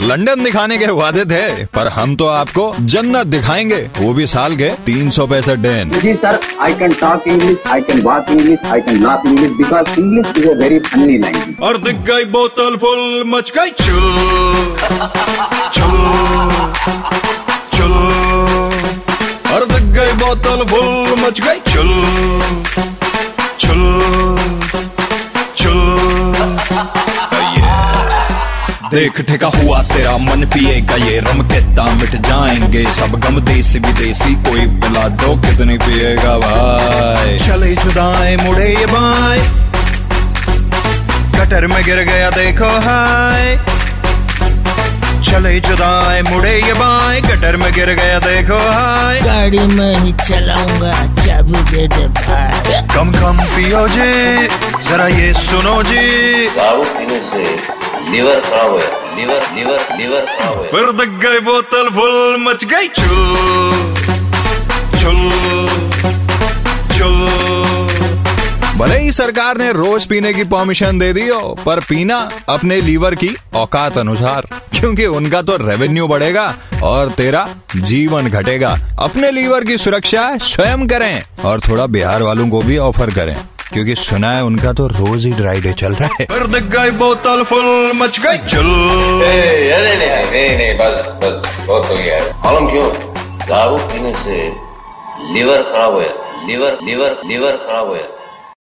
London दिखाने के वादे थे पर हम तो आपको जन्नत दिखाएँगे। वो भी साल के तीन सौ पैंसठ दिन। जी sir I can talk English I can बात English I can laugh English because English is a very funny language और दिख गई बोतल फुल मच गई चुल चुल चुल और दिख गई बोतल फुल मच गई चुल देख ठेका हुआ तेरा मन पिएगा ये रम के दाम मिट जाएँगे। सब गम देसी विदेशी कोई पिला दो कितनी पिएगा भाई। चले जुदाए मुड़े ये बाय गटर में गिर गया देखो हाय। चले जुदाए मुड़े ये बाय गटर में गिर गया देखो हाय। गाड़ी में ही चलाऊँगा चाबी दे दे भाई। कम कम पियो जी जरा ये सुनो जी। दारू पीने से लीवर खराब हो जाता लीवर लीवर लीवर खराब हो जाता फिर दिख गई बोतल फुल मच गई। भले ही सरकार ने रोज पीने की परमिशन दे दी हो, पर पीना अपने लीवर की औकात अनुसार, क्योंकि उनका तो रेवेन्यू बढ़ेगा और तेरा जीवन घटेगा। अपने लीवर की सुरक्षा स्वयं करें और थोड़ा बिहार वालों को भी ऑफ़र करें। क्योंकि सुना है उनका तो रोज ही ड्राई डे चल रहा है। फिर दिख गई बोतल फुल मच गई चल अरे नहीं नहीं नहीं बस बस बहुत हो गया। है मालूम क्यों? दारू पीने से लीवर खराब हो है। लीवर लीवर लीवर खराब हो है।